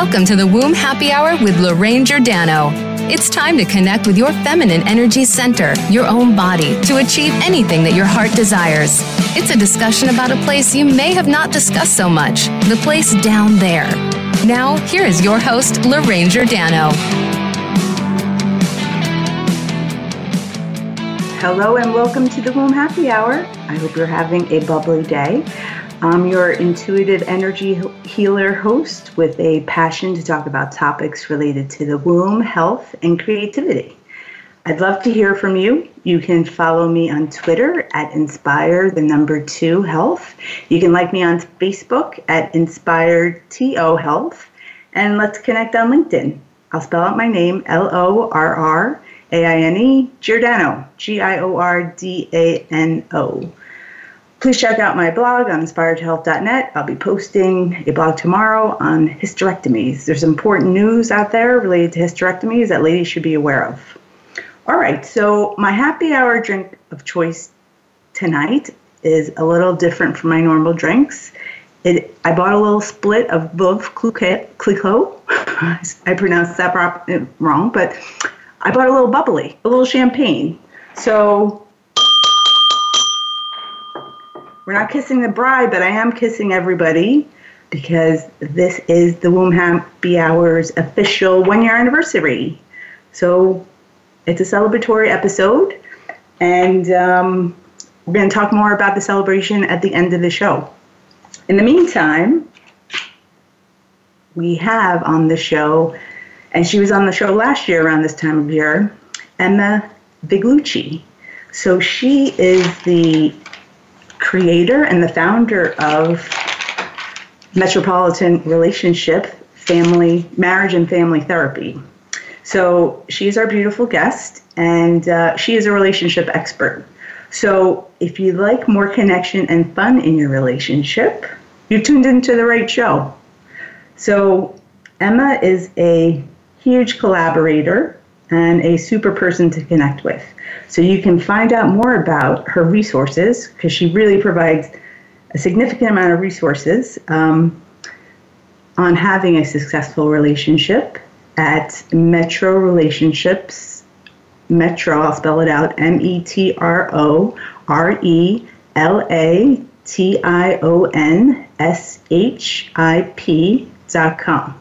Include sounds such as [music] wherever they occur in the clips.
Welcome to the Womb Happy Hour with Lorraine Giordano. It's time to connect with your feminine energy center, your own body, to achieve anything that your heart desires. It's a discussion about a place you may have not discussed so much the place down there. Now, here is your host, Lorraine Giordano. Hello and welcome to the Womb Happy Hour. I hope you're having a bubbly day. I'm your intuitive energy healer host with a passion to talk about topics related to the womb, health, and creativity. I'd love to hear from you. You can follow me on Twitter at Inspire the number two health. You can like me on Facebook at Inspired TO Health. And let's connect on LinkedIn. I'll spell out my name L O R R a I N E, Giordano, G I O R D A N O. Please check out my blog on inspiredhealth.net. I'll be posting a blog tomorrow on hysterectomies. There's important news out there related to hysterectomies that ladies should be aware of. All right, so my happy hour drink of choice tonight is a little different from my normal drinks. It, I bought a little split of Veuve Clicquot. [laughs] I pronounced that eh, wrong, but I bought a little bubbly, a little champagne. So we're not kissing the bride, but I am kissing everybody because this is the Womb Happy Hour's official one year anniversary. So it's a celebratory episode, and um, we're going to talk more about the celebration at the end of the show. In the meantime, we have on the show and she was on the show last year around this time of year, Emma Viglucci. So she is the creator and the founder of Metropolitan Relationship Family Marriage and Family Therapy. So she's our beautiful guest, and uh, she is a relationship expert. So if you like more connection and fun in your relationship, you tuned into the right show. So Emma is a huge collaborator and a super person to connect with. So you can find out more about her resources because she really provides a significant amount of resources um, on having a successful relationship at Metro Relationships. Metro, I'll spell it out M E T R O R E L A T I O N S H I P dot com.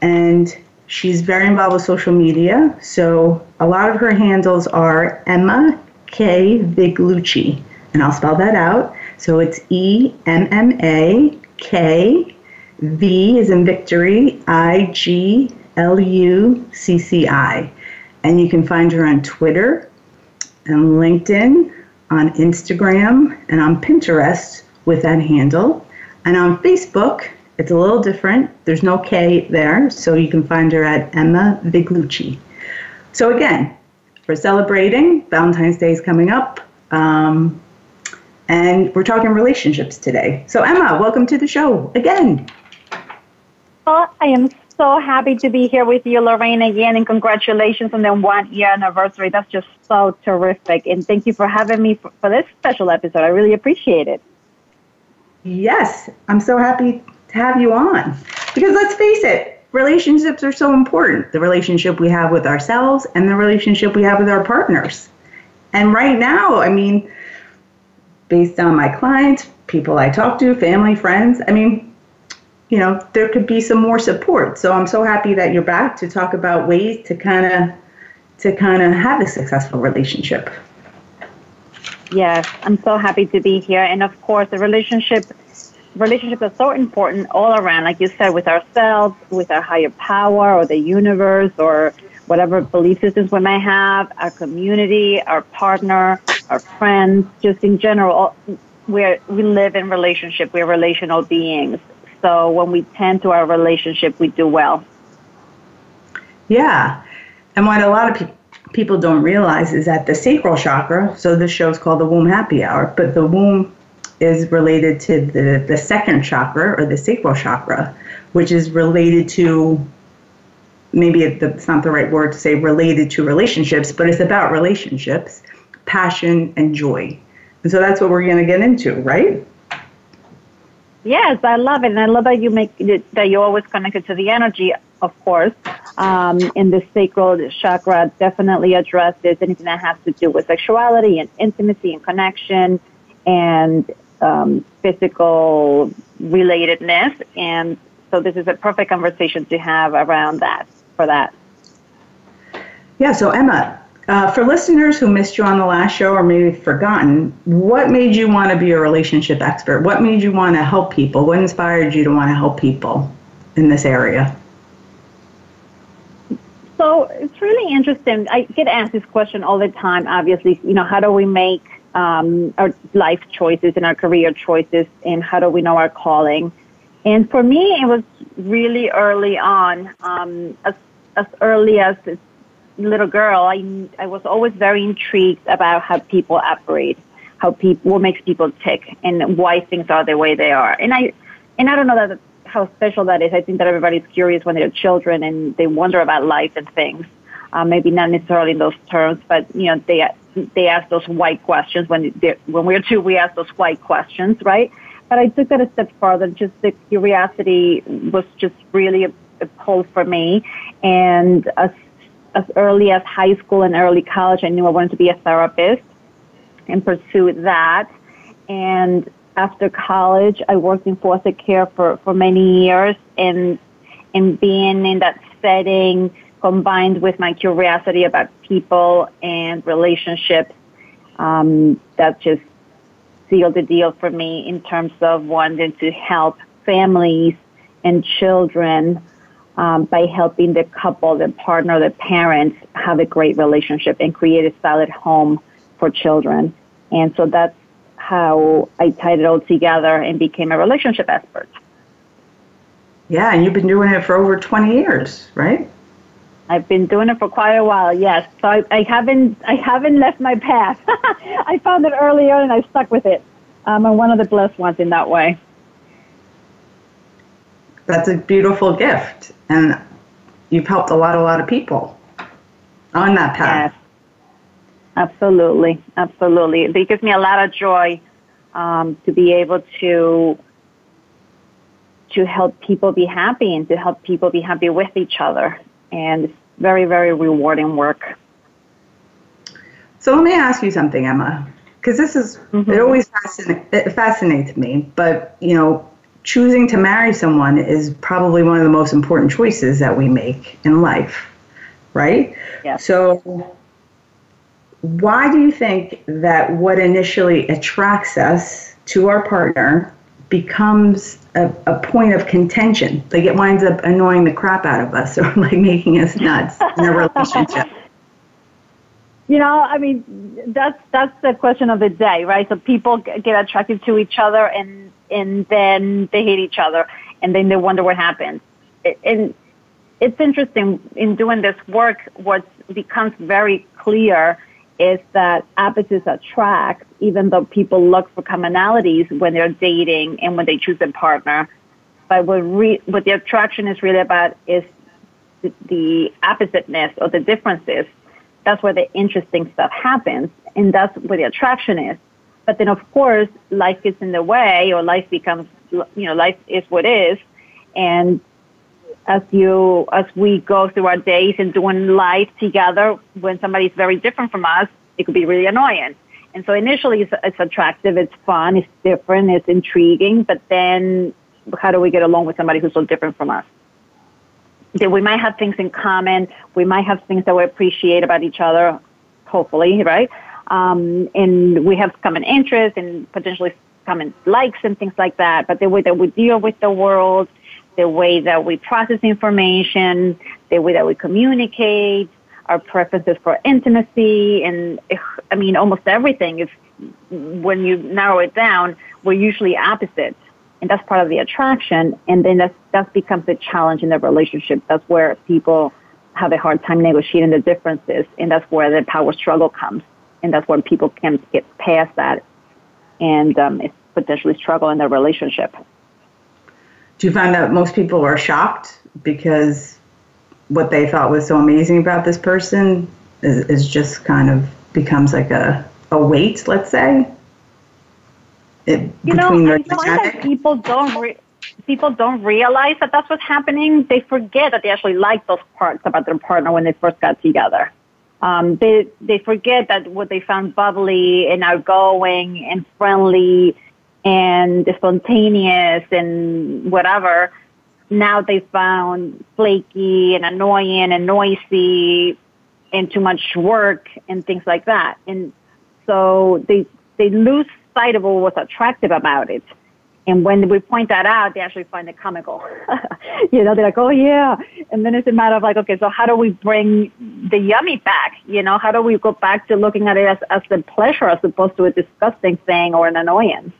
And She's very involved with social media, so a lot of her handles are Emma K. Viglucci, and I'll spell that out. So it's E M M A K V is in victory, I G L U C C I. And you can find her on Twitter and LinkedIn, on Instagram, and on Pinterest with that handle. And on Facebook, it's a little different. There's no K there, so you can find her at Emma Viglucci. So again, we're celebrating Valentine's Day is coming up, um, and we're talking relationships today. So Emma, welcome to the show again. Well, I am so happy to be here with you, Lorraine, again, and congratulations on the one year anniversary. That's just so terrific, and thank you for having me for, for this special episode. I really appreciate it. Yes, I'm so happy have you on. Because let's face it, relationships are so important. The relationship we have with ourselves and the relationship we have with our partners. And right now, I mean, based on my clients, people I talk to, family, friends, I mean, you know, there could be some more support. So I'm so happy that you're back to talk about ways to kind of to kind of have a successful relationship. Yes, I'm so happy to be here. And of course, the relationship relationships are so important all around, like you said, with ourselves, with our higher power or the universe or whatever belief systems we may have, our community, our partner, our friends, just in general, we we live in relationship. We're relational beings. So when we tend to our relationship, we do well. Yeah. And what a lot of people don't realize is that the sacral chakra, so this show is called the womb happy hour, but the womb is related to the, the second chakra or the sacral chakra, which is related to maybe it's not the right word to say related to relationships, but it's about relationships, passion, and joy. And so that's what we're going to get into, right? Yes, I love it, and I love that you make that you're always connected to the energy. Of course, um, in the sacral chakra, definitely addresses anything that has to do with sexuality and intimacy and connection, and um, physical relatedness. And so, this is a perfect conversation to have around that for that. Yeah. So, Emma, uh, for listeners who missed you on the last show or maybe forgotten, what made you want to be a relationship expert? What made you want to help people? What inspired you to want to help people in this area? So it's really interesting. I get asked this question all the time. Obviously, you know, how do we make um, our life choices and our career choices, and how do we know our calling? And for me, it was really early on, um, as as early as little girl, I, I was always very intrigued about how people operate, how people, what makes people tick, and why things are the way they are. And I, and I don't know that how special that is. I think that everybody's curious when they're children and they wonder about life and things. Uh, maybe not necessarily in those terms, but you know, they they ask those white questions when when we're two, we ask those white questions, right? But I took that a step further. Just the curiosity was just really a, a pull for me, and as as early as high school and early college, I knew I wanted to be a therapist and pursued that. And after college, I worked in foster care for, for many years and, and being in that setting combined with my curiosity about people and relationships, um, that just sealed the deal for me in terms of wanting to help families and children um, by helping the couple, the partner, the parents have a great relationship and create a solid home for children. And so that's how I tied it all together and became a relationship expert. Yeah, and you've been doing it for over 20 years, right? I've been doing it for quite a while, yes. So I, I haven't I haven't left my path. [laughs] I found it earlier and I stuck with it. Um, I'm one of the blessed ones in that way that's a beautiful gift and you've helped a lot a lot of people on that path yes. absolutely absolutely it gives me a lot of joy um, to be able to to help people be happy and to help people be happy with each other and it's very very rewarding work so let me ask you something emma because this is mm-hmm. it always fascinates, it fascinates me but you know choosing to marry someone is probably one of the most important choices that we make in life, right? Yeah. So, why do you think that what initially attracts us to our partner becomes a, a point of contention? Like it winds up annoying the crap out of us [laughs] or like making us nuts in a relationship. [laughs] You know, I mean, that's that's the question of the day, right? So people get attracted to each other, and and then they hate each other, and then they wonder what happened. And it's interesting in doing this work. What becomes very clear is that opposites attract, even though people look for commonalities when they're dating and when they choose a partner. But what, re- what the attraction is really about is the, the oppositeness or the differences that's where the interesting stuff happens, and that's where the attraction is. But then, of course, life gets in the way, or life becomes, you know, life is what is, and as you as we go through our days and doing life together, when somebody's very different from us, it could be really annoying. And so initially, it's, it's attractive, it's fun, it's different, it's intriguing. But then, how do we get along with somebody who's so different from us? that we might have things in common. We might have things that we appreciate about each other, hopefully, right? Um, and we have common interests and potentially common likes and things like that. But the way that we deal with the world, the way that we process information, the way that we communicate, our preferences for intimacy, and [sighs] I mean, almost everything. If when you narrow it down, we're usually opposites and that's part of the attraction. And then that's, that becomes a challenge in the relationship. That's where people have a hard time negotiating the differences, and that's where the power struggle comes. And that's where people can get past that and um, potentially struggle in their relationship. Do you find that most people are shocked because what they thought was so amazing about this person is, is just kind of becomes like a, a weight, let's say? It, you know, I find that people don't re- people don't realize that that's what's happening. They forget that they actually like those parts about their partner when they first got together. Um, they they forget that what they found bubbly and outgoing and friendly and spontaneous and whatever. Now they found flaky and annoying and noisy and too much work and things like that. And so they they lose sight of what was attractive about it. And when we point that out, they actually find it comical. [laughs] you know, they're like, oh yeah. And then it's a matter of like, okay, so how do we bring the yummy back? You know, how do we go back to looking at it as, as a pleasure as opposed to a disgusting thing or an annoyance?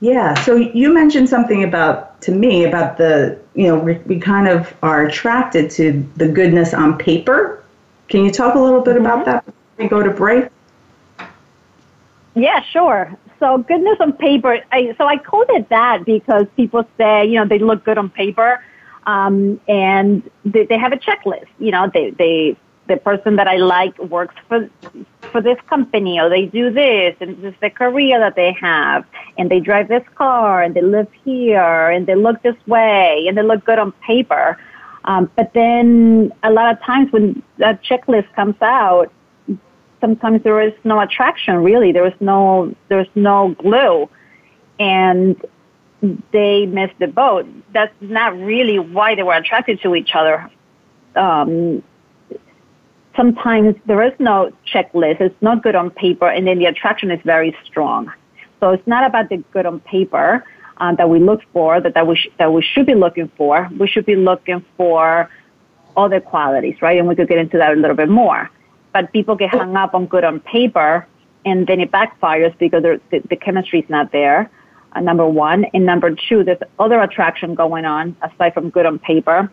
Yeah. So you mentioned something about, to me, about the, you know, we, we kind of are attracted to the goodness on paper. Can you talk a little bit mm-hmm. about that before we go to break? Yeah, sure. So goodness on paper. I, so I called it that because people say, you know, they look good on paper, um, and they, they have a checklist. You know, they they the person that I like works for for this company, or they do this, and this is the career that they have, and they drive this car, and they live here, and they look this way, and they look good on paper. Um, but then a lot of times when that checklist comes out, sometimes there is no attraction really. There is no there's no glue, and they miss the boat. That's not really why they were attracted to each other. Um, sometimes there is no checklist. It's not good on paper, and then the attraction is very strong. So it's not about the good on paper um, that we look for, that, that, we sh- that we should be looking for. We should be looking for other qualities, right? And we could get into that a little bit more but people get hung up on good on paper and then it backfires because the, the chemistry is not there. Uh, number one. And number two, there's other attraction going on aside from good on paper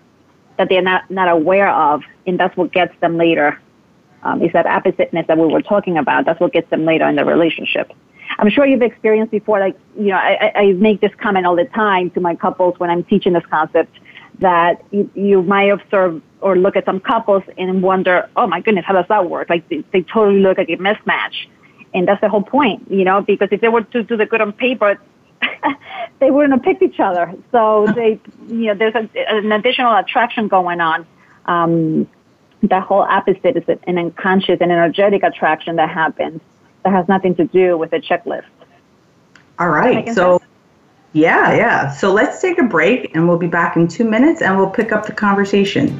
that they're not, not aware of. And that's what gets them later. Um, is that oppositeness that we were talking about. That's what gets them later in the relationship. I'm sure you've experienced before, like, you know, I, I make this comment all the time to my couples when I'm teaching this concept that you, you might observe or look at some couples and wonder, oh my goodness, how does that work? Like they, they totally look like a mismatch. And that's the whole point, you know, because if they were to do the good on paper, [laughs] they wouldn't have picked each other. So they, you know, there's a, an additional attraction going on. Um, that whole opposite is an unconscious and energetic attraction that happens that has nothing to do with a checklist. All right. So yeah, yeah. So let's take a break and we'll be back in two minutes and we'll pick up the conversation.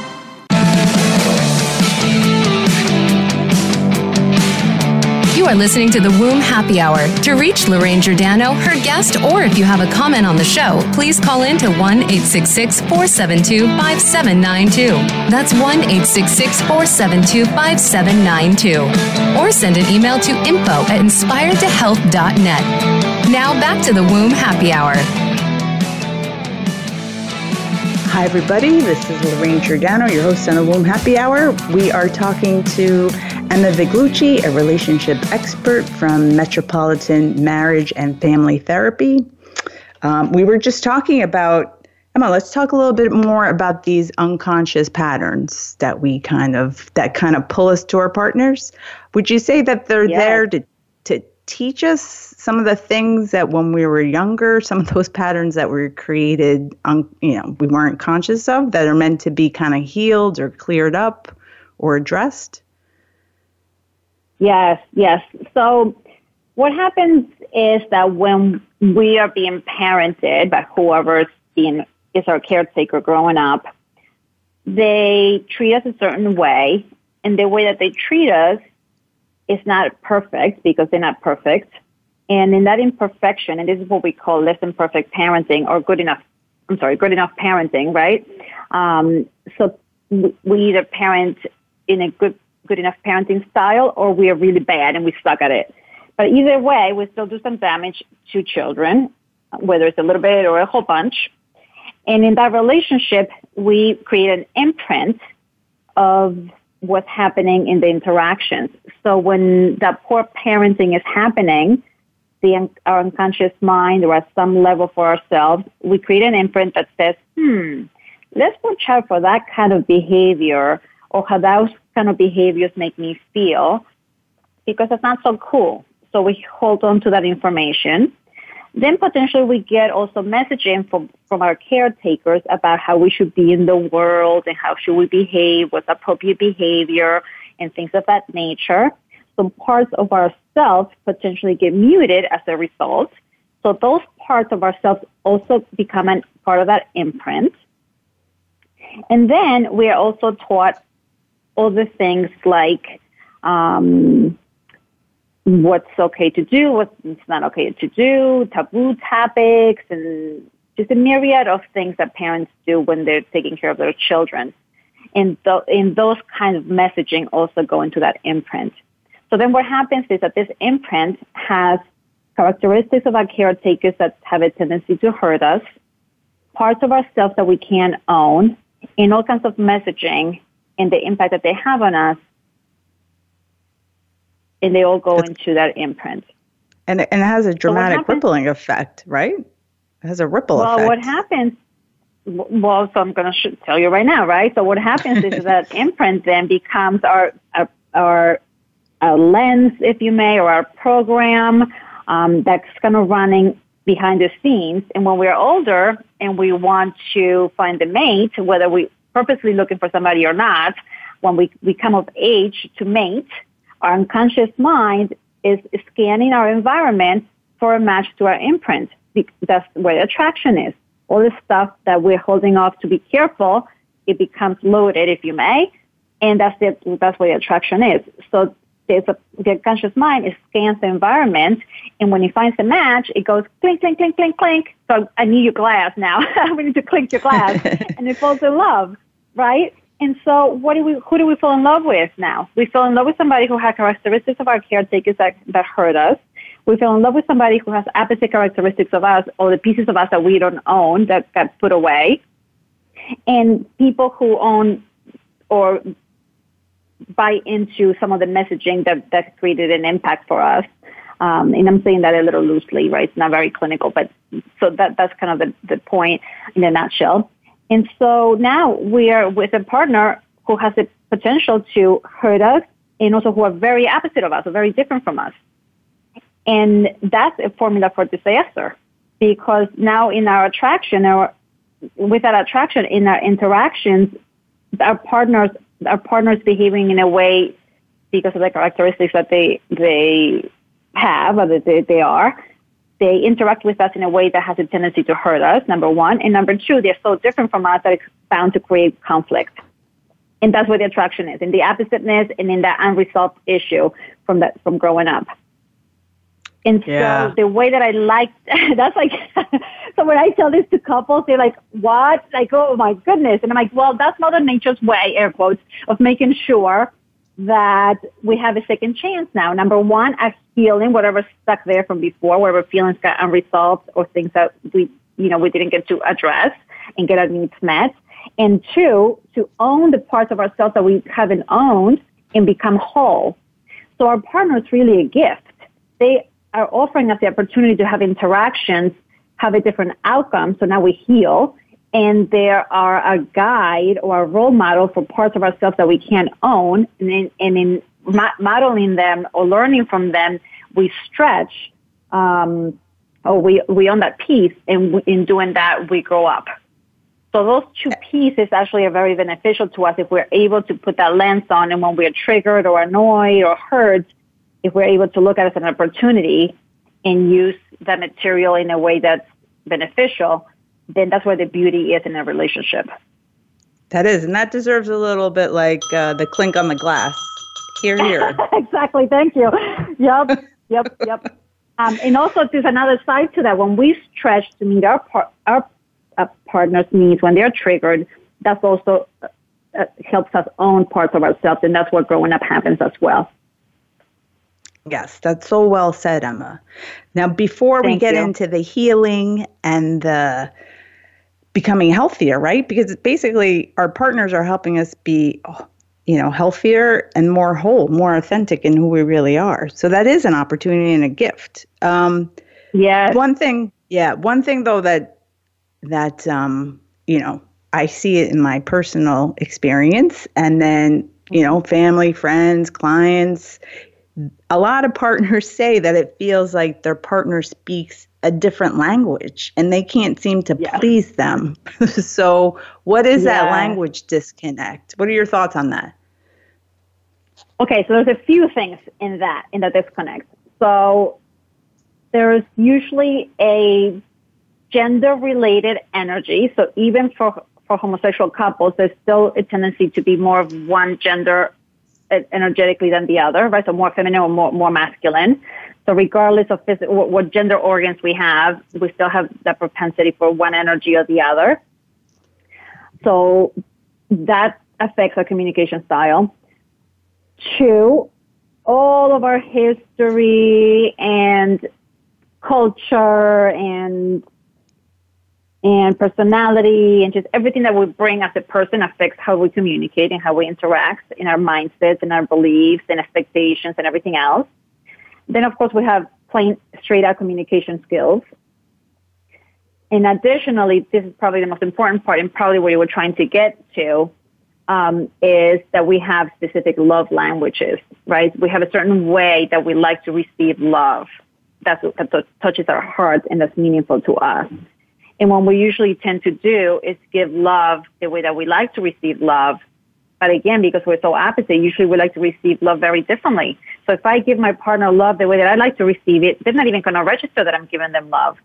You are listening to the Womb Happy Hour. To reach Lorraine Giordano, her guest, or if you have a comment on the show, please call in to 1 866 472 5792. That's 1 866 472 5792. Or send an email to info at inspiredtohealth.net. Now back to the Womb Happy Hour. Hi, everybody. This is Lorraine Giordano, your host on the Womb Happy Hour. We are talking to Emma Viglucci, a relationship expert from Metropolitan Marriage and Family Therapy. Um, we were just talking about, Emma, let's talk a little bit more about these unconscious patterns that we kind of, that kind of pull us to our partners. Would you say that they're Yes. there to, to teach us some of the things that when we were younger, some of those patterns that were created, un, you know, we weren't conscious of that are meant to be kind of healed or cleared up or addressed? Yes, yes. So what happens is that when we are being parented by whoever is our caretaker growing up, they treat us a certain way, and the way that they treat us is not perfect because they're not perfect. And in that imperfection, and this is what we call less than perfect parenting or good enough, I'm sorry, good enough parenting, right? Um, so we either parent in a good, good enough parenting style or we are really bad and we suck at it. But either way, we still do some damage to children, whether it's a little bit or a whole bunch. And in that relationship, we create an imprint of what's happening in the interactions. So when that poor parenting is happening, the our unconscious mind or at some level for ourselves, we create an imprint that says, hmm, let's watch out for that kind of behavior or how those kind of behaviors make me feel because it's not so cool. So we hold on to that information. Then potentially we get also messaging from, from our caretakers about how we should be in the world and how should we behave, what's appropriate behavior and things of that nature. Some parts of ourselves potentially get muted as a result. So those parts of ourselves also become a part of that imprint. And then we are also taught other things like um, what's okay to do, what's not okay to do, taboo topics, and just a myriad of things that parents do when they're taking care of their children. And, th- and those kind of messaging also go into that imprint. So then what happens is that this imprint has characteristics of our caretakers that have a tendency to hurt us, parts of ourselves that we can't own, and all kinds of messaging and the impact that they have on us. And they all go into that imprint. And it, and it has a dramatic happens- rippling effect, right? It has a ripple Well, effect. what happens? Well, so I'm going to tell you right now, right? So what happens is [laughs] that imprint then becomes our our, our, our lens, if you may, or our program um, that's kind of running behind the scenes. And when we're older and we want to find a mate, whether we purposely looking for somebody or not, when we, we come of age to mate, our unconscious mind is scanning our environment for a match to our imprint. That's where attraction is. All the stuff that we're holding off to be careful, it becomes loaded, if you may, and that's the, that's where attraction is. So there's a, the conscious mind it scans the environment, and when it finds a match, it goes clink, clink, clink, clink, clink. So I need your glass now. [laughs] we need to clink your glass, [laughs] and it falls in love, right? And so, what do we? Who do we fall in love with now? We fall in love with somebody who has characteristics of our caretakers that that hurt us. We fall in love with somebody who has opposite characteristics of us, or the pieces of us that we don't own that got put away. And people who own or buy into some of the messaging that that created an impact for us. Um, and I'm saying that a little loosely, right? It's not very clinical, but so that that's kind of the, the point in a nutshell. And so now we are with a partner who has the potential to hurt us and also who are very opposite of us, or very different from us. And that's a formula for disaster because now in our attraction, our, with that attraction in our interactions, our partners, our partners behaving in a way because of the characteristics that they, they have or that they, they are, they interact with us in a way that has a tendency to hurt us, number one. And number two, they're so different from us that it's bound to create conflict. And that's where the attraction is, in the oppositeness and in that unresolved issue from that from growing up. And Yeah. so the way that I like [laughs] that's like [laughs] so when I tell this to couples, they're like, What? Like, oh my goodness. And I'm like, Well, that's Mother Nature's way, air quotes, of making sure that we have a second chance now. Number one, a healing whatever's stuck there from before, whatever feelings got unresolved or things that we you know we didn't get to address and get our needs met. And two, to own the parts of ourselves that we haven't owned and become whole. So our partner is really a gift. They are offering us the opportunity to have interactions, have a different outcome. So now we heal. And there are a guide or a role model for parts of ourselves that we can't own. And in, and in mo- modeling them or learning from them, we stretch, um, or we, we own that piece. And in doing that, we grow up. So those two pieces actually are very beneficial to us if we're able to put that lens on and when we're triggered or annoyed or hurt, if we're able to look at it as an opportunity and use that material in a way that's beneficial, then that's where the beauty is in a relationship. That is, and that deserves a little bit like uh, the clink on the glass. Here, here. [laughs] exactly. Thank you. Yep. Yep. Yep. Um, and also, there's another side to that. When we stretch to meet our par- our uh, partner's needs, when they're triggered, that's also uh, uh, helps us own parts of ourselves, and that's where growing up happens as well. Yes, that's so well said, Emma. Now, before we get you. into the healing and the becoming healthier, right? Because basically, our partners are helping us be, you know, healthier and more whole, more authentic in who we really are. So that is an opportunity and a gift. Um, Yes. one thing, yeah, one thing though that that um, you know I see it in my personal experience, and then you know, family, friends, clients. A lot of partners [laughs] say that it feels like their partner speaks a different language and they can't seem to Yeah. please them. [laughs] so, what is that language disconnect? What are your thoughts on that? Okay, so there's a few things in that, in the disconnect. So there's usually a gender related energy. So even for, for homosexual couples, there's still a tendency to be more of one gender energetically than the other, right? So more feminine or more, more masculine. So regardless of phys- what, what gender organs we have, we still have that propensity for one energy or the other. So that affects our communication style. Two, all of our history and culture and and personality and just everything that we bring as a person affects how we communicate and how we interact in our mindsets and our beliefs and expectations and everything else. Then of course we have plain straight out communication skills. And additionally, this is probably the most important part and probably where you were trying to get to, um, is that we have specific love languages, right? We have a certain way that we like to receive love. That's what that touches our heart and that's meaningful to us. And what we usually tend to do is give love the way that we like to receive love. But again, because we're so opposite, usually we like to receive love very differently. So if I give my partner love the way that I like to receive it, they're not even going to register that I'm giving them love.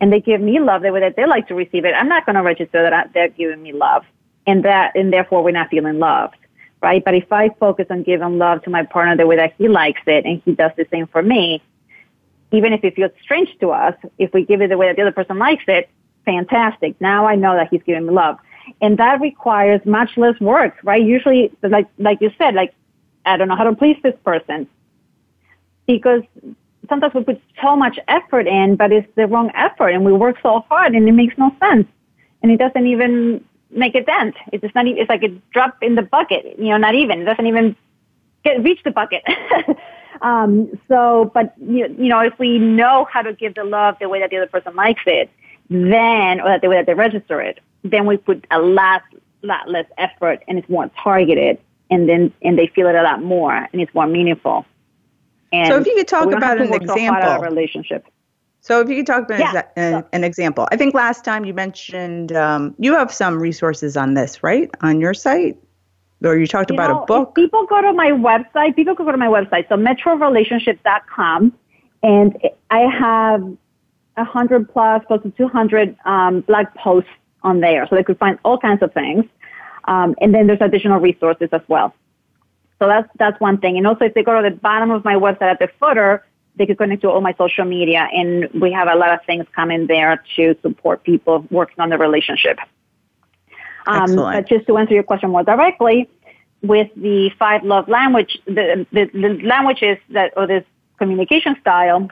And they give me love the way that they like to receive it. I'm not going to register that I, they're giving me love. And that, and therefore we're not feeling loved. Right? But if I focus on giving love to my partner the way that he likes it and he does the same for me, even if it feels strange to us, if we give it the way that the other person likes it, fantastic. Now I know that he's giving me love. And that requires much less work, right? Usually, like, like you said, like, I don't know how to please this person. Because sometimes we put so much effort in, but it's the wrong effort and we work so hard and it makes no sense. And it doesn't even make a dent. It's just not even, it's like a drop in the bucket, you know, not even, it doesn't even get, reach the bucket. [laughs] um, so, but, you, you know, if we know how to give the love the way that the other person likes it, then, or the way that they register it, then we put a lot, lot less effort and it's more targeted and then, and they feel it a lot more and it's more meaningful. And So if you could talk we don't have about an work so hard at our example. relationship. So, if you could talk about Yeah. exa- an, an example, I think last time you mentioned um, you have some resources on this, right, on your site, or you talked You about know, a book. People go to my website, people go to my website, so metrorelationship.com, and I have a hundred plus, close to 200 um, blog posts on there, so they could find all kinds of things. Um, and then there's additional resources as well. So that's that's one thing. And also, if they go to the bottom of my website at the footer, they can connect to all my social media, and we have a lot of things coming there to support people working on the relationship. Um, but just to answer your question more directly, with the five love language, the, the, the languages that or this communication style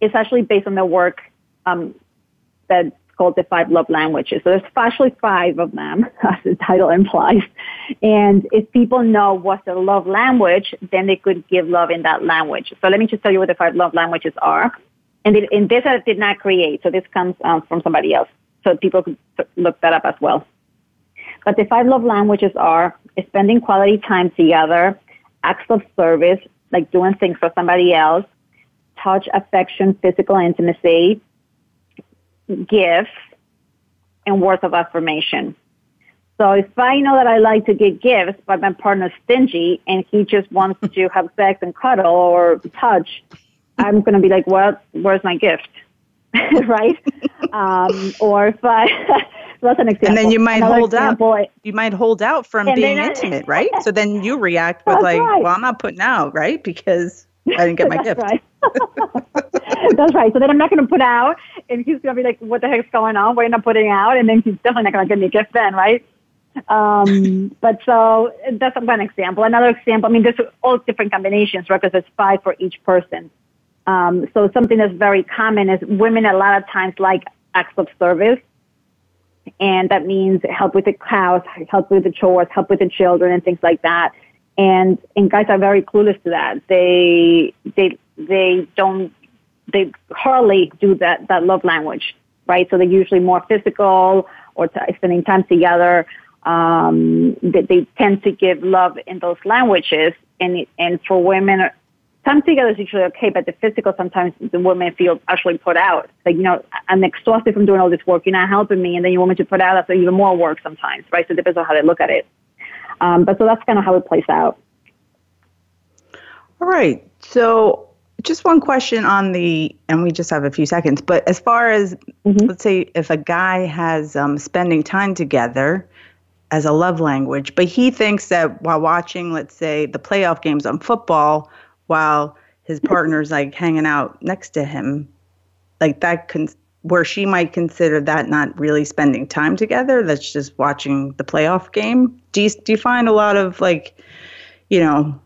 is actually based on the work um, that's called the five love languages. So there's actually five of them, [laughs] as the title implies. And if people know what's their love language, then they could give love in that language. So let me just tell you what the five love languages are. And, it, and this I did not create, so this comes um, from somebody else. So people could look that up as well. But the five love languages are spending quality time together, acts of service, like doing things for somebody else, touch, affection, physical intimacy, gifts, and words of affirmation. So if I know that I like to get gifts, but my partner's stingy and he just wants to [laughs] have sex and cuddle or touch, I'm going to be like, well, where's my gift? [laughs] right? Um, or if I, [laughs] that's an example. And then you might Another hold example, out. You might hold out from being intimate, right? So then you react with like, right. well, I'm not putting out, right? Because I didn't get my [laughs] gift. Right. [laughs] That's right. So then I'm not going to put out, and he's going to be like, "What the heck's going on? Why are you not putting out?" And then he's definitely not going to give me a gift then, right? Um, [laughs] but so that's one example. Another example. I mean, there's all different combinations, right? Because there's five for each person. Um, so something that's very common is women a lot of times like acts of service. And that means help with the house, help with the chores, help with the children and things like that. And, and guys are very clueless to that. They, they, they don't, they hardly do that, that love language, right? So they're usually more physical or t- spending time together. Um, they, they tend to give love in those languages. And, and for women, time together is usually okay, but the physical sometimes the women feel actually put out. Like, you know, I'm exhausted from doing all this work. You're not helping me. And then you want me to put out. That's even more work sometimes, right? So it depends on how they look at it. Um, but so that's kind of how it plays out. All right. So just one question on the, and we just have a few seconds, but as far as, mm-hmm. let's say, if a guy has um, spending time together as a love language, but he thinks that while watching, let's say, the playoff games on football, while his [laughs] partner's like hanging out next to him, like that can where she might consider that not really spending time together. That's just watching the playoff game. Do you do you find a lot of like, you know,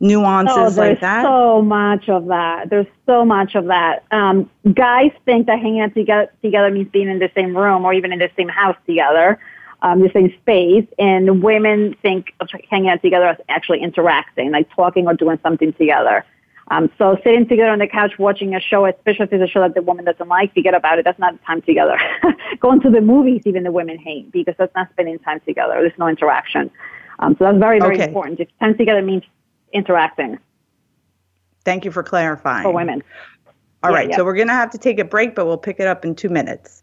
nuances oh, like that? There's so much of that. There's so much of that. Um, guys think that hanging out together, together means being in the same room or even in the same house together um, the same space, and women think of hanging out together as actually interacting, like talking or doing something together. Um, so sitting together on the couch watching a show, especially if it's a show that the woman doesn't like, forget about it. That's not time together. [laughs] Going to the movies, even the women hate because that's not spending time together. There's no interaction. Um, so that's very, very okay. important. If time together means interacting. Thank you for clarifying. For women. All yeah, right, yeah. so we're going to have to take a break, but we'll pick it up in two minutes.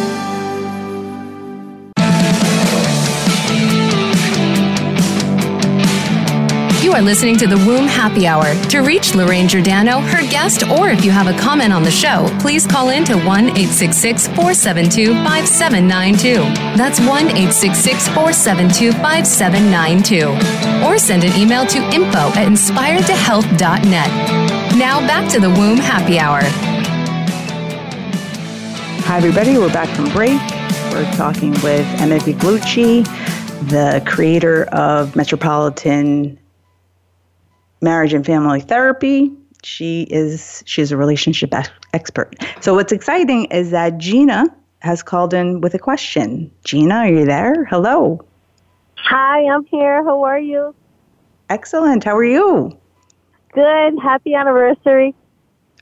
You are listening to the Womb Happy Hour. To reach Lorraine Giordano, her guest, or if you have a comment on the show, please call in to 1 866 472 5792. That's 1 866 472 5792. Or send an email to info at inspiredtohealth.net. Now back to the Womb Happy Hour. Hi, everybody. We're back from break. We're talking with Emma Viglucci, the creator of Metropolitan Marriage and Family Therapy. She is she's a relationship expert. So what's exciting is that Gina has called in with a question. Gina, are you there? Hello. Hi, I'm here. How are you? Excellent. How are you? Good. Happy anniversary.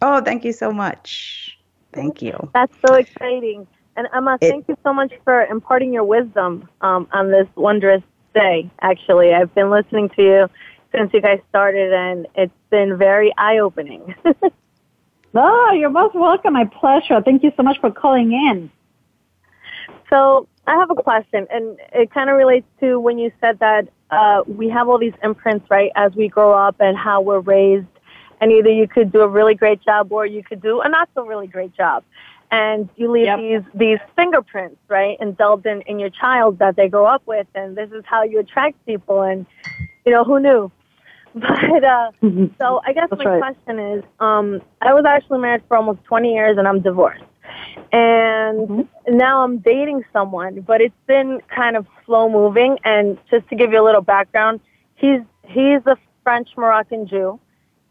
Oh, thank you so much. Thank you. That's so exciting. And Emma, It- thank you so much for imparting your wisdom um, on this wondrous day. Actually, I've been listening to you since you guys started, and it's been very eye-opening. [laughs] Oh, you're most welcome. My pleasure. Thank you so much for calling in. So I have a question, and it kind of relates to when you said that uh, we have all these imprints, right, as we grow up and how we're raised, and either you could do a really great job or you could do a not so really great job, and you leave Yep. these these fingerprints, right, indulged in in your child that they grow up with, and this is how you attract people, and you know who knew. [laughs] But uh, [laughs] so I guess That's my right. question is, um, I was actually married for almost 20 years, and I'm divorced and Mm-hmm. now I'm dating someone, but it's been kind of slow moving. And just to give you a little background, he's he's a French Moroccan Jew,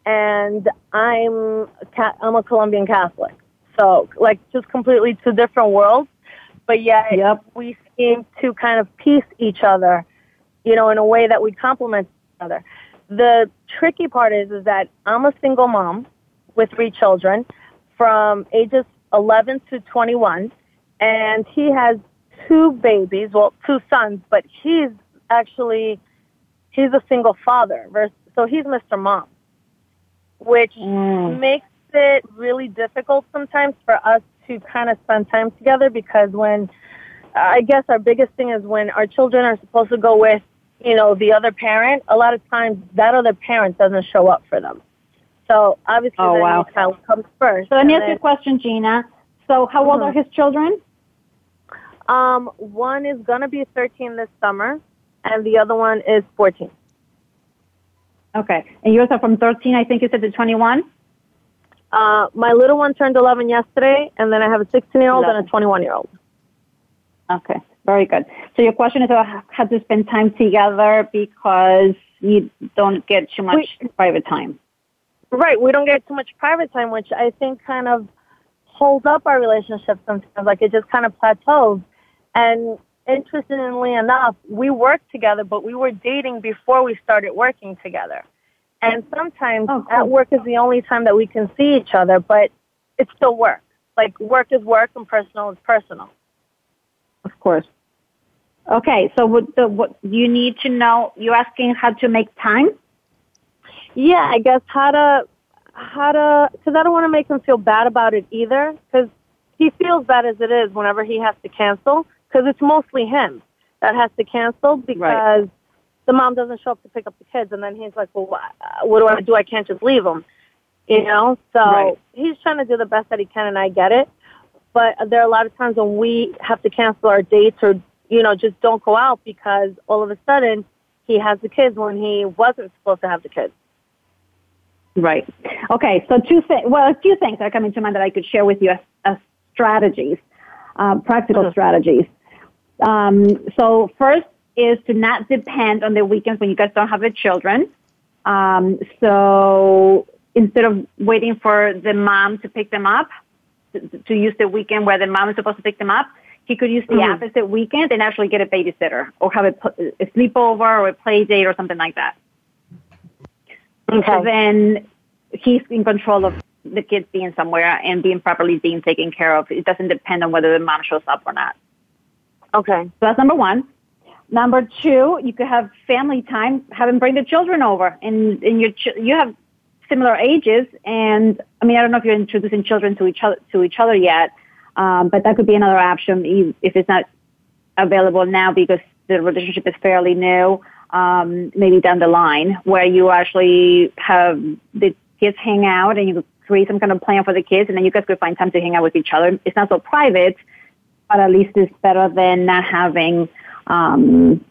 and I'm I'm a Colombian Catholic. So like just completely two different worlds, but yet Yep. we seem to kind of piece each other, you know, in a way that we complement each other. The tricky part is is that I'm a single mom with three children from ages 11 to 21, and he has two babies, well, two sons, but he's actually he's a single father, so he's Mr. Mom, which Mm. makes it really difficult sometimes for us to kind of spend time together because when I guess our biggest thing is when our children are supposed to go with, you know, the other parent, a lot of times that other parent doesn't show up for them. So obviously Oh, the wow. child comes first. So let me ask you a question, Gina. So how old are his children? Um, one is gonna be 13 this summer, and the other one is 14. Okay. And yours are from 13, I think you said, to 21? Uh, my little one turned 11 yesterday, and then I have a 16 year old and a 21 year old. Okay. Very good. So your question is about how to spend time together because you don't get too much private time. Right. We don't get too much private time, which I think kind of holds up our relationship sometimes. Like it just kind of plateaus. And interestingly enough, we worked together, but we were dating before we started working together. And sometimes Oh, cool. at work is the only time that we can see each other, but it's still work. Like work is work and personal is personal. Of course. Okay. So what, the, what you need to know, you're asking how to make time? Yeah, I guess how to how to because I don't want to make him feel bad about it either because he feels bad as it is whenever he has to cancel because it's mostly him that has to cancel because the mom doesn't show up to pick up the kids and then he's like, well, what, what do I do? I can't just leave them, you know. So Right. he's trying to do the best that he can, and I get it. But there are a lot of times when we have to cancel our dates or you know just don't go out because all of a sudden he has the kids when he wasn't supposed to have the kids. Right. Okay. So two things. Well, a few things are coming to mind that I could share with you as, as strategies, um, practical strategies. Um, so first is to not depend on the weekends when you guys don't have the children. Um, so instead of waiting for the mom to pick them up, to, to use the weekend where the mom is supposed to pick them up, he could use the Mhm. opposite weekend and actually get a babysitter or have a, a sleepover or a play date or something like that. Okay. So then he's in control of the kids being somewhere and being properly being taken care of. It doesn't depend on whether the mom shows up or not. Okay. So that's number one. Number two, you could have family time. Have him bring the children over, and and your ch- you have similar ages. And I mean, I don't know if you're introducing children to each other to each other yet, um, but that could be another option if it's not available now because the relationship is fairly new. um, maybe down the line, where you actually have the kids hang out and you create some kind of plan for the kids, and then you guys could find time to hang out with each other. It's not so private, but at least it's better than not having. Um,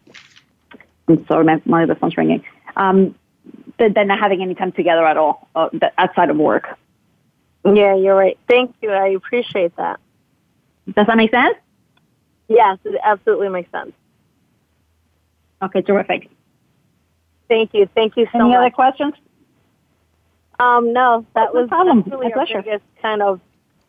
I'm sorry, my, my other phone's ringing. Um, than not having any time together at all uh, outside of work. Yeah, you're right. Thank you. I appreciate that. Does that make sense? Yes, it absolutely makes sense. Okay, terrific. Thank you. Thank you so Any much. Any other questions? Um, no, that no was problem. really My our pleasure. biggest kind of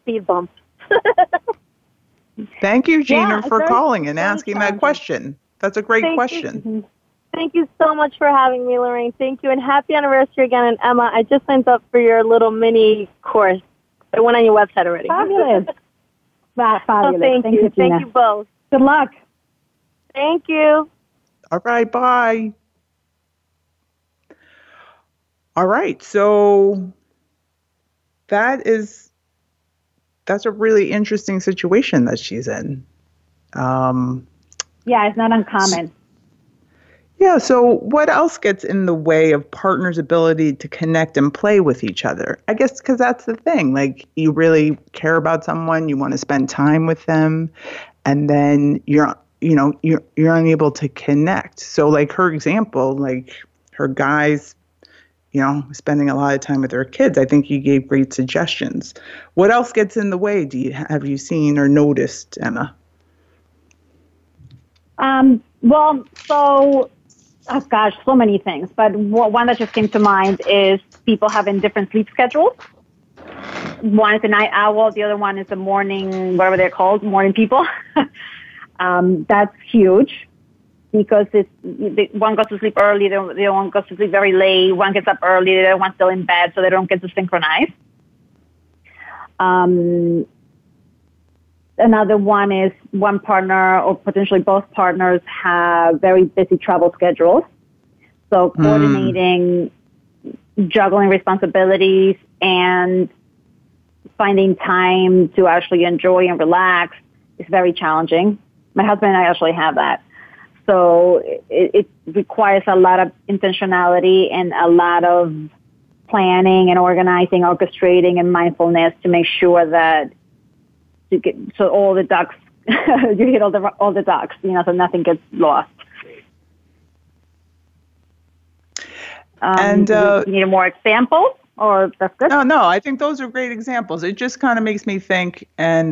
speed bump. [laughs] Thank you, Gina, Yeah, for calling and very asking that question. That's a great Thank you. question. Thank you so much for having me, Lorraine. Thank you, and happy anniversary again. And Emma, I just signed up for your little mini course. I went on your website already. Fabulous. [laughs] Fa- Oh, Fabulous. thank, Thank you. you, Gina. Thank you both. Good luck. Thank you. All right, bye. All right, so that is that's a really interesting situation that she's in. Um, Yeah, it's not uncommon. Yeah, so what else gets in the way of partners' ability to connect and play with each other? I guess because that's the thing. Like, you really care about someone, you want to spend time with them, and then you're, you know, you're you're unable to connect. So, like her example, like her guys, you know, spending a lot of time with their kids. I think you gave great suggestions. What else gets in the way? Do you have you seen or noticed, Emma? Um, well, so, oh gosh, so many things. But one that just came to mind is people having different sleep schedules. One is a night owl, the other one is a morning, whatever they're called, morning people. [laughs] um, that's huge because it's, the, one goes to sleep early, the, the other one goes to sleep very late, one gets up early, the other one's still in bed, so they don't get to synchronize. Um, another one is one partner or potentially both partners have very busy travel schedules. So hmm. coordinating, juggling responsibilities and finding time to actually enjoy and relax is very challenging. My husband and I actually have that. So it, it requires a lot of intentionality and a lot of planning and organizing, orchestrating and mindfulness to make sure that to get so all the ducks [laughs] you hit all the all the ducks, you know, so nothing gets lost. Um, And, you- uh, you need more examples, or that's good. No, no, I think those are great examples. It just kind of makes me think, and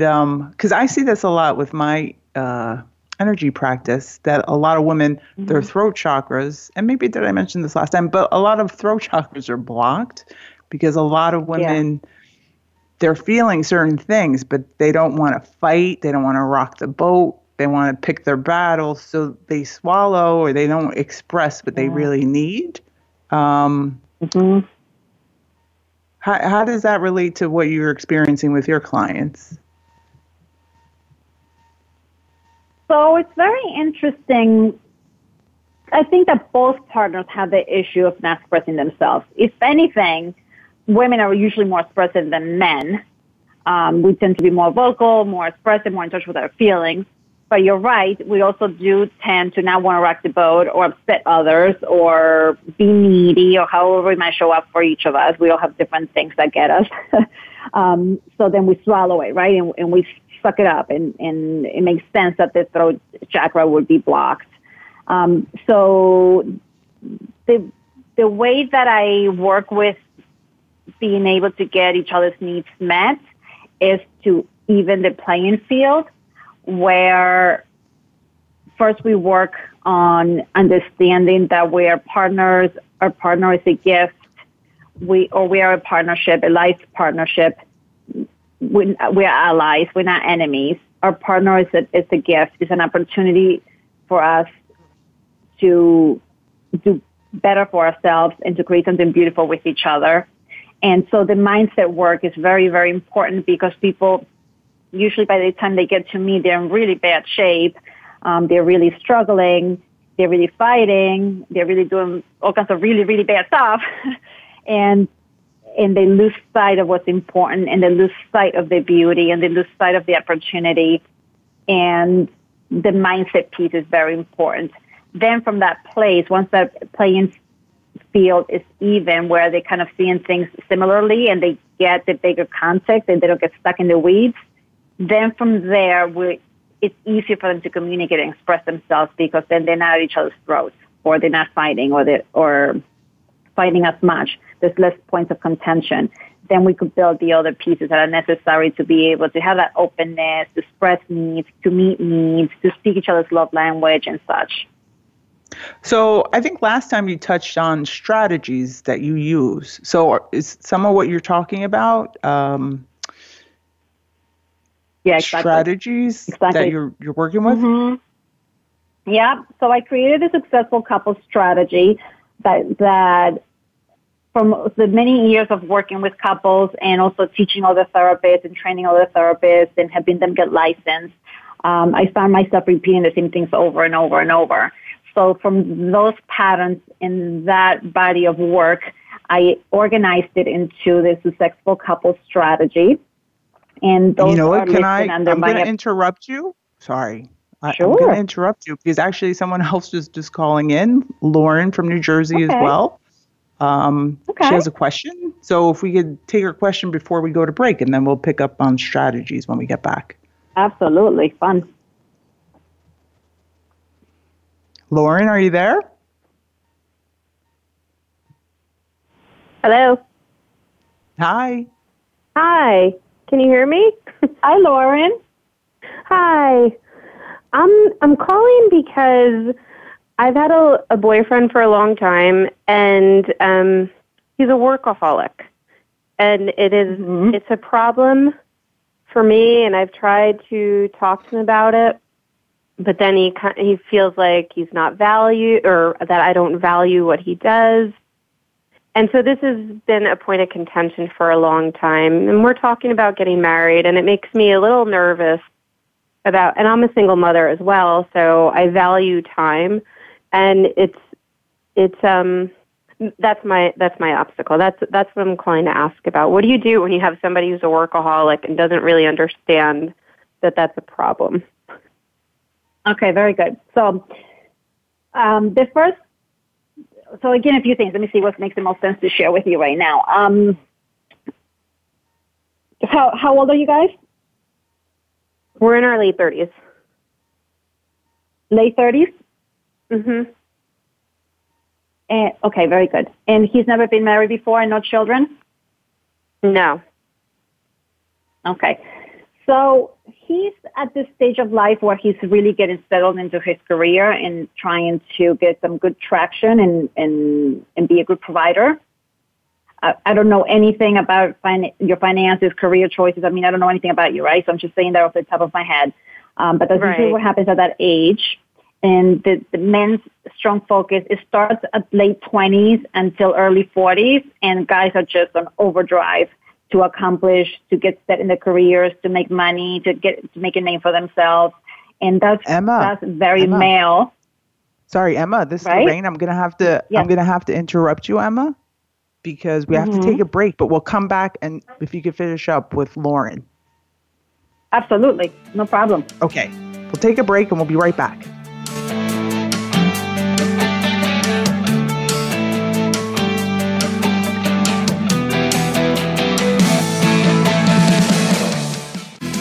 because I see this a lot with my uh, energy practice, that a lot of women, their throat chakras, and maybe did I mention this last time, but a lot of throat [laughs] chakras are blocked because a lot of women. They're feeling certain things, but they don't want to fight. They don't want to rock the boat. They want to pick their battles. So they swallow or they don't express what they really need. Um, Mm-hmm. how, how does that relate to what you're experiencing with your clients? So it's very interesting. I think that both partners have the issue of not expressing themselves. If anything, women are usually more expressive than men. Um, we tend to be more vocal, more expressive, more in touch with our feelings. But you're right, we also do tend to not want to rock the boat or upset others or be needy or however we might show up for each of us. We all have different things that get us. [laughs] um, so then we swallow it, right? And, and we suck it up and, and it makes sense that the throat chakra would be blocked. Um, so the, the way that I work with being able to get each other's needs met is to even the playing field where first we work on understanding that we are partners, our partner is a gift, we, or we are a partnership, a life partnership. We, we are allies, we're not enemies. Our partner is a, is a gift, it's an opportunity for us to do better for ourselves and to create something beautiful with each other. And so the mindset work is very, very important because people usually by the time they get to me, they're in really bad shape. Um, they're really struggling. They're really fighting. They're really doing all kinds of really, really bad stuff. [laughs] and, and they lose sight of what's important and they lose sight of the beauty and they lose sight of the opportunity. And the mindset piece is very important. then from that place, once that playing field is even, where they kind of seeing things similarly and they get the bigger context and they don't get stuck in the weeds, then from there, we, it's easier for them to communicate and express themselves because then they're not at each other's throats or they're not fighting or they or fighting as much. There's less points of contention. Then we could build the other pieces that are necessary to be able to have that openness, to express needs, to meet needs, to speak each other's love language and such. So I think last time you touched on strategies that you use. So is some of what you're talking about um, yeah, exactly. strategies exactly. that you're you're working with? Mm-hmm. Yeah. So I created a successful couple strategy that that from the many years of working with couples and also teaching other therapists and training other therapists and helping them get licensed, um, I found myself repeating the same things over and over and over. So from those patterns in that body of work, I organized it into the successful couple strategy. And those you know what? Can I? I'm going to interrupt you. Sorry. Sure. I'm going to interrupt you because actually someone [laughs] else is just calling in, Lauren from New Jersey okay. as well. Um, okay. She has a question. So if we could take her question before we go to break, and then we'll pick up on strategies when we get back. Absolutely. Fun. Lauren, are you there? Hello. Hi. Hi. Can you hear me? [laughs] Hi, Lauren. Hi. I'm I'm calling because I've had a, a boyfriend for a long time, and um, he's a workaholic, and it is, mm-hmm. it's a problem for me. And I've tried to talk to him about it, but then he he feels like he's not valued or that I don't value what he does. And so this has been a point of contention for a long time. And we're talking about getting married and it makes me a little nervous about and I'm a single mother as well, so I value time and it's it's um that's my that's my obstacle. That's that's what I'm calling to ask about. What do you do when you have somebody who's a workaholic and doesn't really understand that that's a problem? Okay, very good. So um, the first, so again, a few things. Let me see what makes the most sense to share with you right now. Um, how how old are you guys? We're in our late thirties. Late thirties. Mhm. And okay, very good. And he's never been married before and no children. No. Okay. So he's at this stage of life where he's really getting settled into his career and trying to get some good traction and, and, and be a good provider. I, I don't know anything about fin- your finances, career choices. I mean, I don't know anything about you, right? So I'm just saying that off the top of my head. Um, but that's right. usually what happens at that age. And the, the men's strong focus, it starts at late 20s until early 40s, and guys are just on overdrive to accomplish, to get set in their careers, to make money, to get to make a name for themselves, and that's Emma, that's very Emma. male. Sorry, Emma. This right? is Lorraine. I'm gonna have to. Yes. I'm gonna have to interrupt you, Emma, because we have mm-hmm. to take a break. But we'll come back and if you could finish up with Lauren. Absolutely, no problem. Okay, we'll take a break and we'll be right back.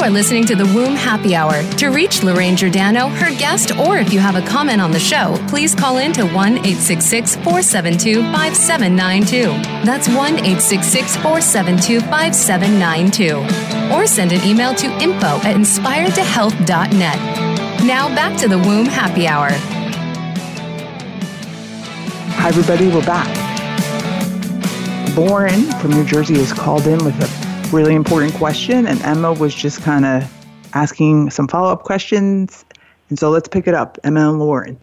You are listening to the Womb Happy Hour. To reach Lorraine Giordano, her guest, or if you have a comment on the show, please call in to 1 866 472 5792. That's 1 866 472 5792. Or send an email to info at inspiredtohealth.net. Now back to the Womb Happy Hour. Hi, everybody, we're back. Lauren from New Jersey has called in with a really important question, and Emma was just kind of asking some follow up questions. And so let's pick it up. Emma and Lauren.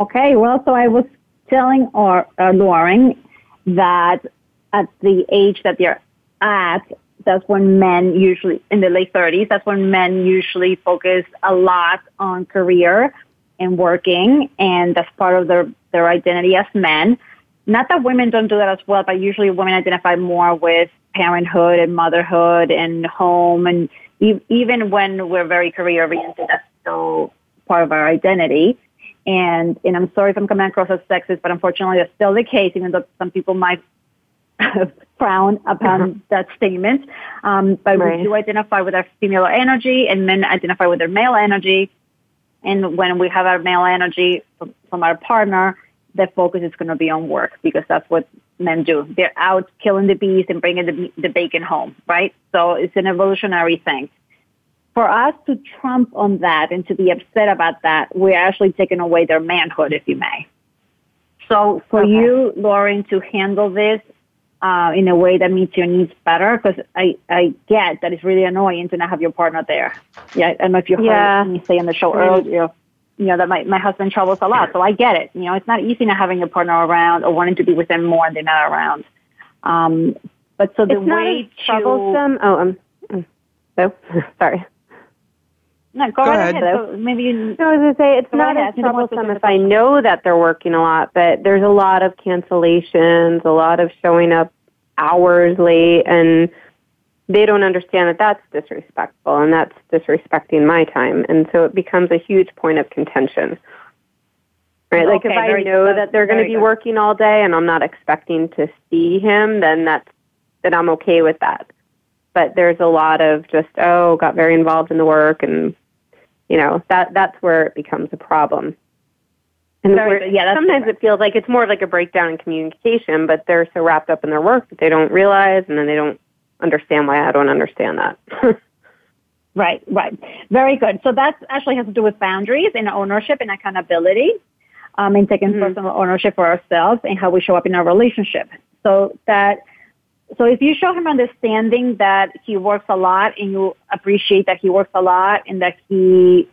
Okay, well, so I was telling or, uh, Lauren that at the age that they're at, that's when men usually, in the late 30s, that's when men usually focus a lot on career and working, and that's part of their, their identity as men. Not that women don't do that as well, but usually women identify more with parenthood and motherhood and home. And e- even when we're very career oriented, that's still part of our identity. And, and I'm sorry if I'm coming across as sexist, but unfortunately that's still the case, even though some people might [laughs] frown upon mm-hmm. that statement. Um, but right. we do identify with our female energy and men identify with their male energy. And when we have our male energy from, from our partner, the focus is going to be on work because that's what men do. They're out killing the bees and bringing the, the bacon home, right? So it's an evolutionary thing. For us to trump on that and to be upset about that, we're actually taking away their manhood, if you may. So for okay. you, Lauren, to handle this uh, in a way that meets your needs better, because I, I get that it's really annoying to not have your partner there. Yeah, I don't know if you heard yeah. me say on the show earlier you know, that my, my husband travels a lot, so I get it. You know, it's not easy not having your partner around or wanting to be with them more and they're not around. Um, but so the it's way not troublesome. Oh, um, mm, so [laughs] sorry. No, go, go right ahead. ahead. So maybe you. No, I was going to say it's not as troublesome if I know that they're working a lot, but there's a lot of cancellations, a lot of showing up hours late, and they don't understand that that's disrespectful and that's disrespecting my time. And so it becomes a huge point of contention. Right? Okay, like if I know that they're going to be good. working all day and I'm not expecting to see him, then that's, then I'm okay with that. But there's a lot of just, oh, got very involved in the work and, you know, that, that's where it becomes a problem. And very, yeah, sometimes it feels like it's more like a breakdown in communication, but they're so wrapped up in their work that they don't realize and then they don't understand why I don't understand that. [laughs] right, right. Very good. So that actually has to do with boundaries and ownership and accountability um, and taking mm-hmm. personal ownership for ourselves and how we show up in our relationship. So that so if you show him understanding that he works a lot and you appreciate that he works a lot and that he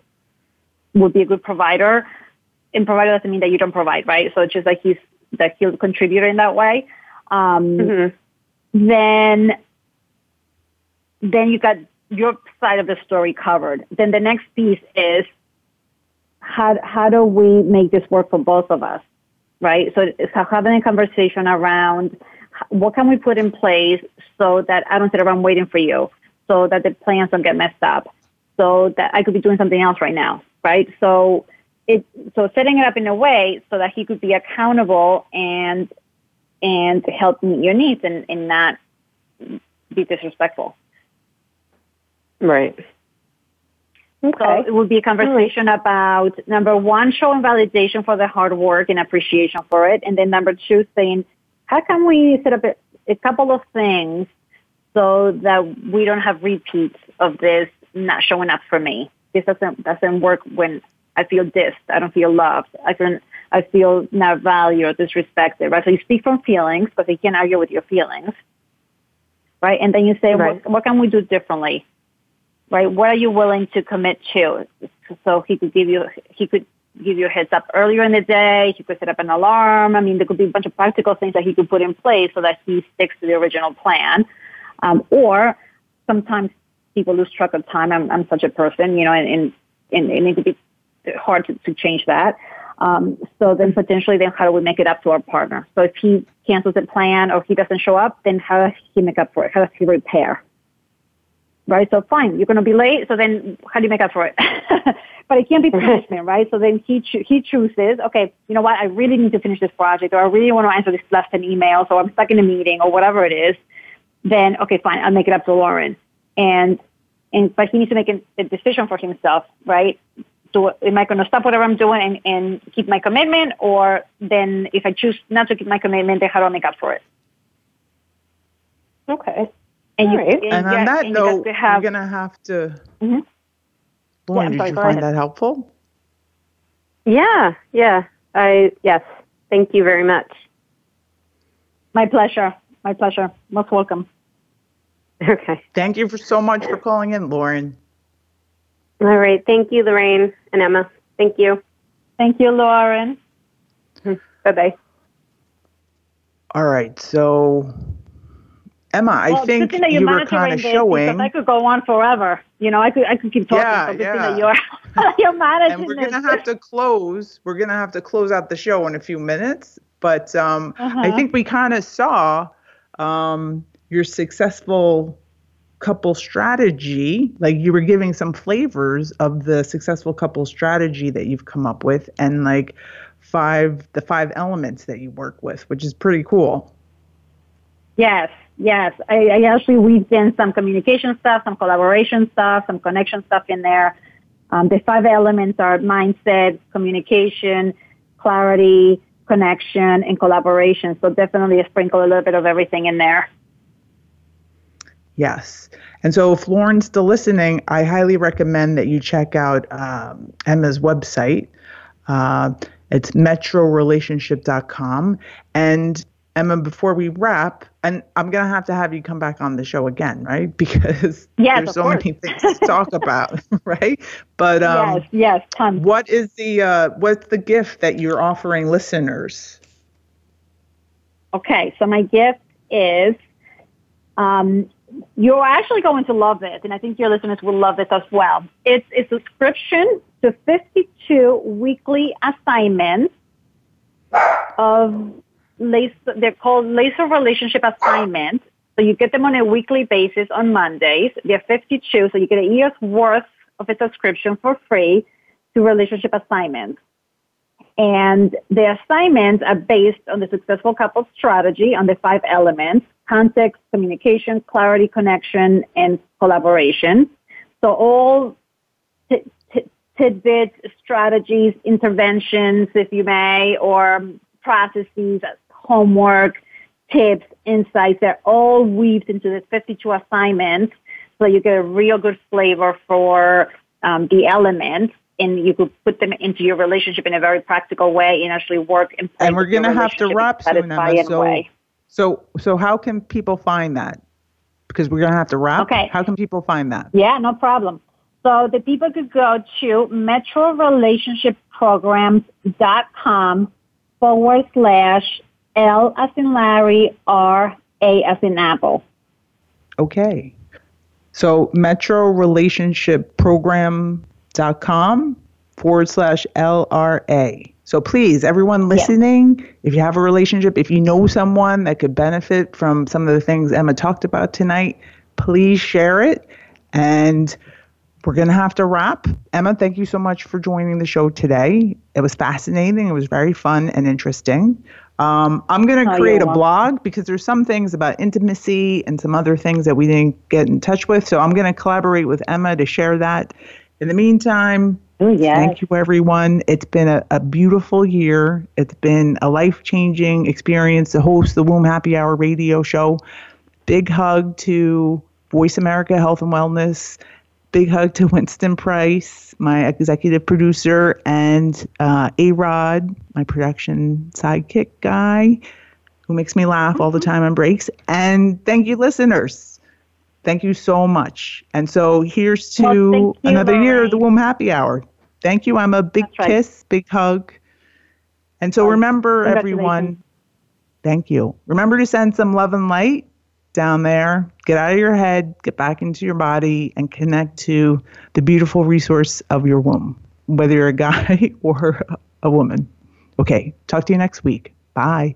would be a good provider, and provider doesn't mean that you don't provide, right? So it's just like he's that he'll contribute in that way. Um, mm-hmm. Then then you got your side of the story covered. Then the next piece is how, how do we make this work for both of us, right? So it's having a conversation around what can we put in place so that I don't sit around waiting for you, so that the plans don't get messed up, so that I could be doing something else right now, right? So it, so setting it up in a way so that he could be accountable and, and help meet your needs and, and not be disrespectful. Right. Okay. So it would be a conversation about number one, showing validation for the hard work and appreciation for it. And then number two, saying, how can we set up a, a couple of things so that we don't have repeats of this not showing up for me? This doesn't, doesn't work when I feel dissed. I don't feel loved. I feel, I feel not valued or disrespected, right? So you speak from feelings because you can't argue with your feelings, right? And then you say, right. what, what can we do differently? Right? What are you willing to commit to? So he could give you, he could give you a heads up earlier in the day. He could set up an alarm. I mean, there could be a bunch of practical things that he could put in place so that he sticks to the original plan. Um, or sometimes people lose track of time. I'm, I'm such a person, you know, and, and, and, it could be hard to, to change that. Um, so then potentially, then how do we make it up to our partner? So if he cancels the plan or he doesn't show up, then how does he make up for it? How does he repair? Right. So fine, you're going to be late. So then how do you make up for it? [laughs] but it can't be punishment, right? So then he cho- he chooses. Okay, you know what? I really need to finish this project, or I really want to answer this last ten emails, or I'm stuck in a meeting, or whatever it is. Then okay, fine, I'll make it up to Lauren. And and but he needs to make a decision for himself, right? do am I going to stop whatever I'm doing and, and keep my commitment, or then if I choose not to keep my commitment, then how do I make up for it? Okay. And, you, right. and, and, on yeah, that and note, have, you're gonna have to. Mm-hmm. Lauren, yeah, sorry, did you find ahead. that helpful? Yeah, yeah. I yes. Thank you very much. My pleasure. My pleasure. Most welcome. Okay. Thank you for so much for calling in, Lauren. All right. Thank you, Lorraine and Emma. Thank you. Thank you, Lauren. Bye bye. All right, so Emma, well, I think that you're you were kind of showing. I could go on forever. You know, I could I could keep talking. Yeah, so yeah. that [laughs] you're [laughs] you're managing and we're gonna have to close. We're gonna have to close out the show in a few minutes. But um, I Uh-huh. think we kind of saw um, your successful couple strategy. Like you were giving some flavors of the successful couple strategy that you've come up with, and like five the five elements that you work with, which is pretty cool. Yes, yes. I, I actually weaved in some communication stuff, some collaboration stuff, some connection stuff in there. Um, the five elements are mindset, communication, clarity, connection, and collaboration. So definitely a sprinkle a little bit of everything in there. Yes. And so, if Lauren's still listening, I highly recommend that you check out um, Emma's website. Uh, it's metrorelationship.com. And Emma, before we wrap, and I'm going to have to have you come back on the show again, right? [laughs] Because Yes, there's so course. many things to talk [laughs] about, [laughs] right? But um, yes, yes, tons. what is the uh, what's the gift that you're offering listeners? Okay, so my gift is um, you're actually going to love it, and I think your listeners will love this as well. It's a subscription to 52 weekly assignments of laser, they're called laser relationship assignments. So you get them on a weekly basis on Mondays. They're 52, so you get a year's worth of a subscription for free to relationship assignments. And the assignments are based on the successful couple strategy on the five elements, context, communication, clarity, connection, and collaboration. So all t- t- tidbits, strategies, interventions, if you may, or processes, homework, tips, insights, they're all weaved into the 52 assignments so you get a real good flavor for um, the elements and you could put them into your relationship in a very practical way and actually work and And we're going to have to wrap soon, Emma. So, way. so, so how can people find that? Because we're going to have to wrap. Okay. How can people find that? Yeah, no problem. So the people could go to metrorelationshipprograms.com forward slash L as in Larry, R, A as in Apple. Okay. So metrorelationshipprogram.com forward slash LRA. So please, everyone listening, if you have a relationship, if you know someone that could benefit from some of the things Emma talked about tonight, please share it. And we're going to have to wrap. Emma, thank you so much for joining the show today. It was fascinating. It was very fun and interesting. Um, I'm going to Oh, create a blog because there's some things about intimacy and some other things that we didn't get in touch with. So I'm going to collaborate with Emma to share that. In the meantime, Oh, yes. thank you, everyone. It's been a, a beautiful year. It's been a life changing experience to host the Womb Happy Hour radio show. Big hug to Voice America Health and Wellness. Big hug to Winston Price, my executive producer, and uh, A Rod, my production sidekick guy, who makes me laugh all the time on breaks. And thank you, listeners. Thank you so much. And so here's to Well, you, another year of the. Womb Happy Hour. Thank you, Emma. Big That's right. kiss, big hug. And so remember, everyone, thank you. Remember to send some love and light down there. Get out of your head, get back into your body, and connect to the beautiful resource of your womb, whether you're a guy [laughs] or a woman. Okay, talk to you next week. Bye.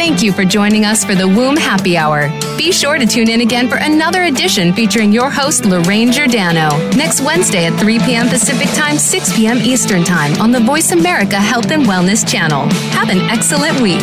Thank you for joining us for the Womb Happy Hour. Be sure to tune in again for another edition featuring your host, Lorraine Giordano, next Wednesday at 3 p.m. Pacific Time, 6 p.m. Eastern Time on the Voice America Health and Wellness channel. Have an excellent week.